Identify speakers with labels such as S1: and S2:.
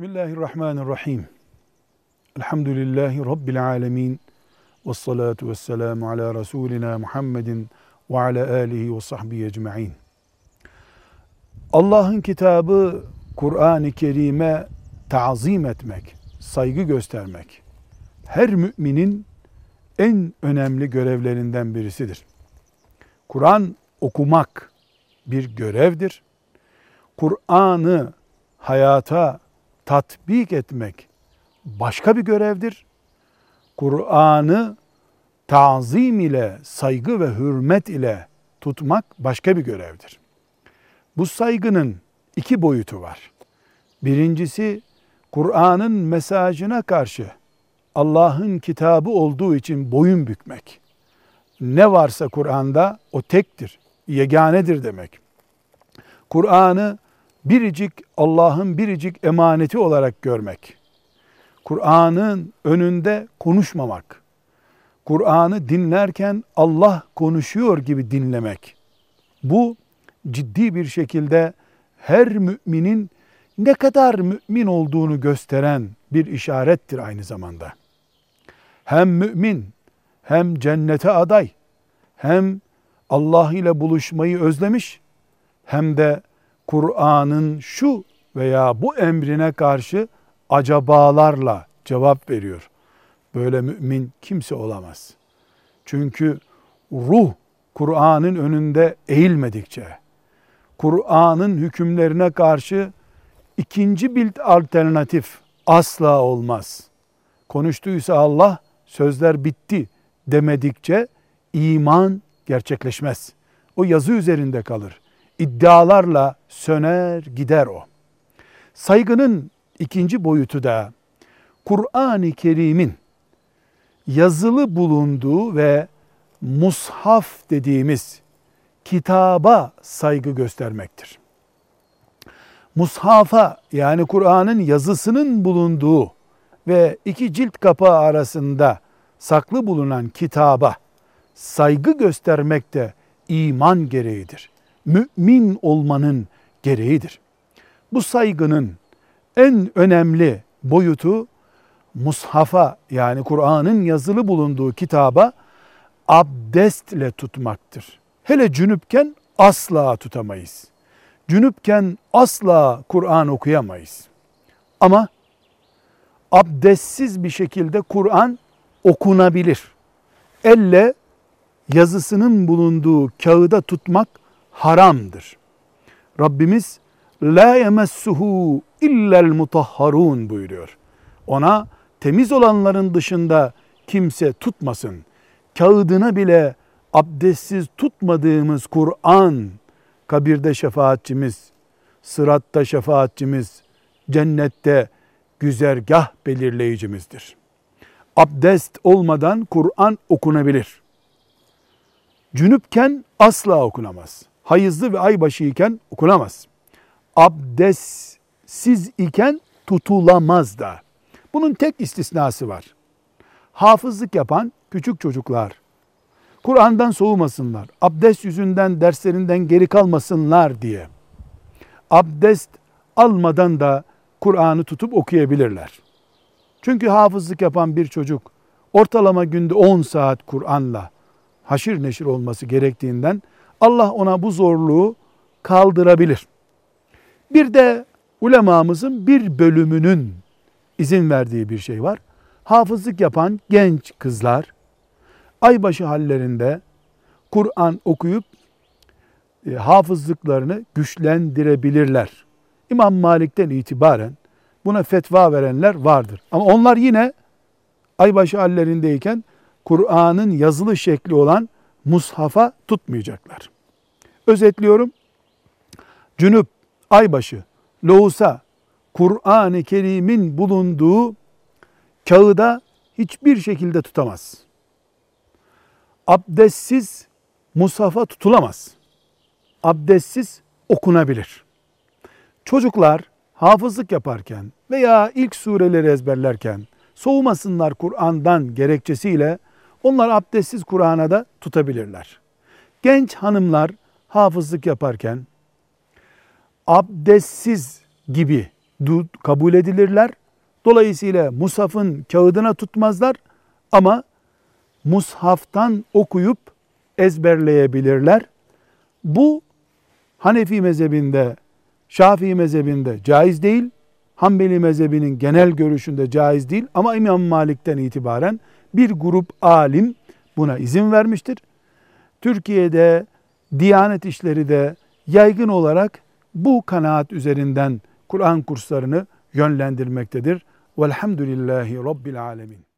S1: Bismillahirrahmanirrahim. Elhamdülillahi Rabbil alemin. Ve salatu ve selamu ala Resulina Muhammedin ve ala alihi ve sahbihi ecma'in. Allah'ın kitabı Kur'an-ı Kerim'e tazim etmek, saygı göstermek her müminin en önemli görevlerinden birisidir. Kur'an okumak bir görevdir. Kur'an'ı hayata tatbik etmek başka bir görevdir. Kur'an'ı tazim ile, saygı ve hürmet ile tutmak başka bir görevdir. Bu saygının iki boyutu var. Birincisi Kur'an'ın mesajına karşı Allah'ın kitabı olduğu için boyun bükmek. Ne varsa Kur'an'da o tektir, yeganedir demek. Kur'an'ı biricik Allah'ın biricik emaneti olarak görmek. Kur'an'ın önünde konuşmamak. Kur'an'ı dinlerken Allah konuşuyor gibi dinlemek. Bu ciddi bir şekilde her müminin ne kadar mümin olduğunu gösteren bir işarettir aynı zamanda. Hem mümin, hem cennete aday, hem Allah ile buluşmayı özlemiş, hem de Kur'an'ın şu veya bu emrine karşı acabalarla cevap veriyor. Böyle mümin kimse olamaz. Çünkü ruh Kur'an'ın önünde eğilmedikçe, Kur'an'ın hükümlerine karşı ikinci bir alternatif asla olmaz. Konuştuysa Allah sözler bitti demedikçe iman gerçekleşmez. O yazı üzerinde kalır iddialarla söner gider o. Saygının ikinci boyutu da Kur'an-ı Kerim'in yazılı bulunduğu ve mushaf dediğimiz kitaba saygı göstermektir. Mushafa yani Kur'an'ın yazısının bulunduğu ve iki cilt kapağı arasında saklı bulunan kitaba saygı göstermek de iman gereğidir mümin olmanın gereğidir. Bu saygının en önemli boyutu mushafa yani Kur'an'ın yazılı bulunduğu kitaba abdestle tutmaktır. Hele cünüpken asla tutamayız. Cünüpken asla Kur'an okuyamayız. Ama abdestsiz bir şekilde Kur'an okunabilir. Elle yazısının bulunduğu kağıda tutmak haramdır. Rabbimiz la yemessuhu illel mutahharun buyuruyor. Ona temiz olanların dışında kimse tutmasın. Kağıdına bile abdestsiz tutmadığımız Kur'an kabirde şefaatçimiz, sıratta şefaatçimiz, cennette güzergah belirleyicimizdir. Abdest olmadan Kur'an okunabilir. Cünüpken asla okunamaz hayızlı ve aybaşı iken okunamaz. Abdestsiz iken tutulamaz da. Bunun tek istisnası var. Hafızlık yapan küçük çocuklar Kur'an'dan soğumasınlar. Abdest yüzünden derslerinden geri kalmasınlar diye. Abdest almadan da Kur'an'ı tutup okuyabilirler. Çünkü hafızlık yapan bir çocuk ortalama günde 10 saat Kur'an'la haşir neşir olması gerektiğinden Allah ona bu zorluğu kaldırabilir. Bir de ulemamızın bir bölümünün izin verdiği bir şey var. Hafızlık yapan genç kızlar aybaşı hallerinde Kur'an okuyup e, hafızlıklarını güçlendirebilirler. İmam Malik'ten itibaren buna fetva verenler vardır. Ama onlar yine aybaşı hallerindeyken Kur'an'ın yazılı şekli olan mushafa tutmayacaklar. Özetliyorum. Cünüp, aybaşı, lohusa, Kur'an-ı Kerim'in bulunduğu kağıda hiçbir şekilde tutamaz. Abdestsiz mushafa tutulamaz. Abdestsiz okunabilir. Çocuklar hafızlık yaparken veya ilk sureleri ezberlerken soğumasınlar Kur'an'dan gerekçesiyle onlar abdestsiz Kur'an'a da tutabilirler. Genç hanımlar hafızlık yaparken abdestsiz gibi kabul edilirler. Dolayısıyla mushafın kağıdına tutmazlar ama mushaftan okuyup ezberleyebilirler. Bu Hanefi mezhebinde, Şafii mezhebinde caiz değil. Hanbeli mezhebinin genel görüşünde caiz değil ama İmam Malik'ten itibaren bir grup alim buna izin vermiştir. Türkiye'de Diyanet işleri de yaygın olarak bu kanaat üzerinden Kur'an kurslarını yönlendirmektedir. Velhamdülillahi Rabbil Alemin.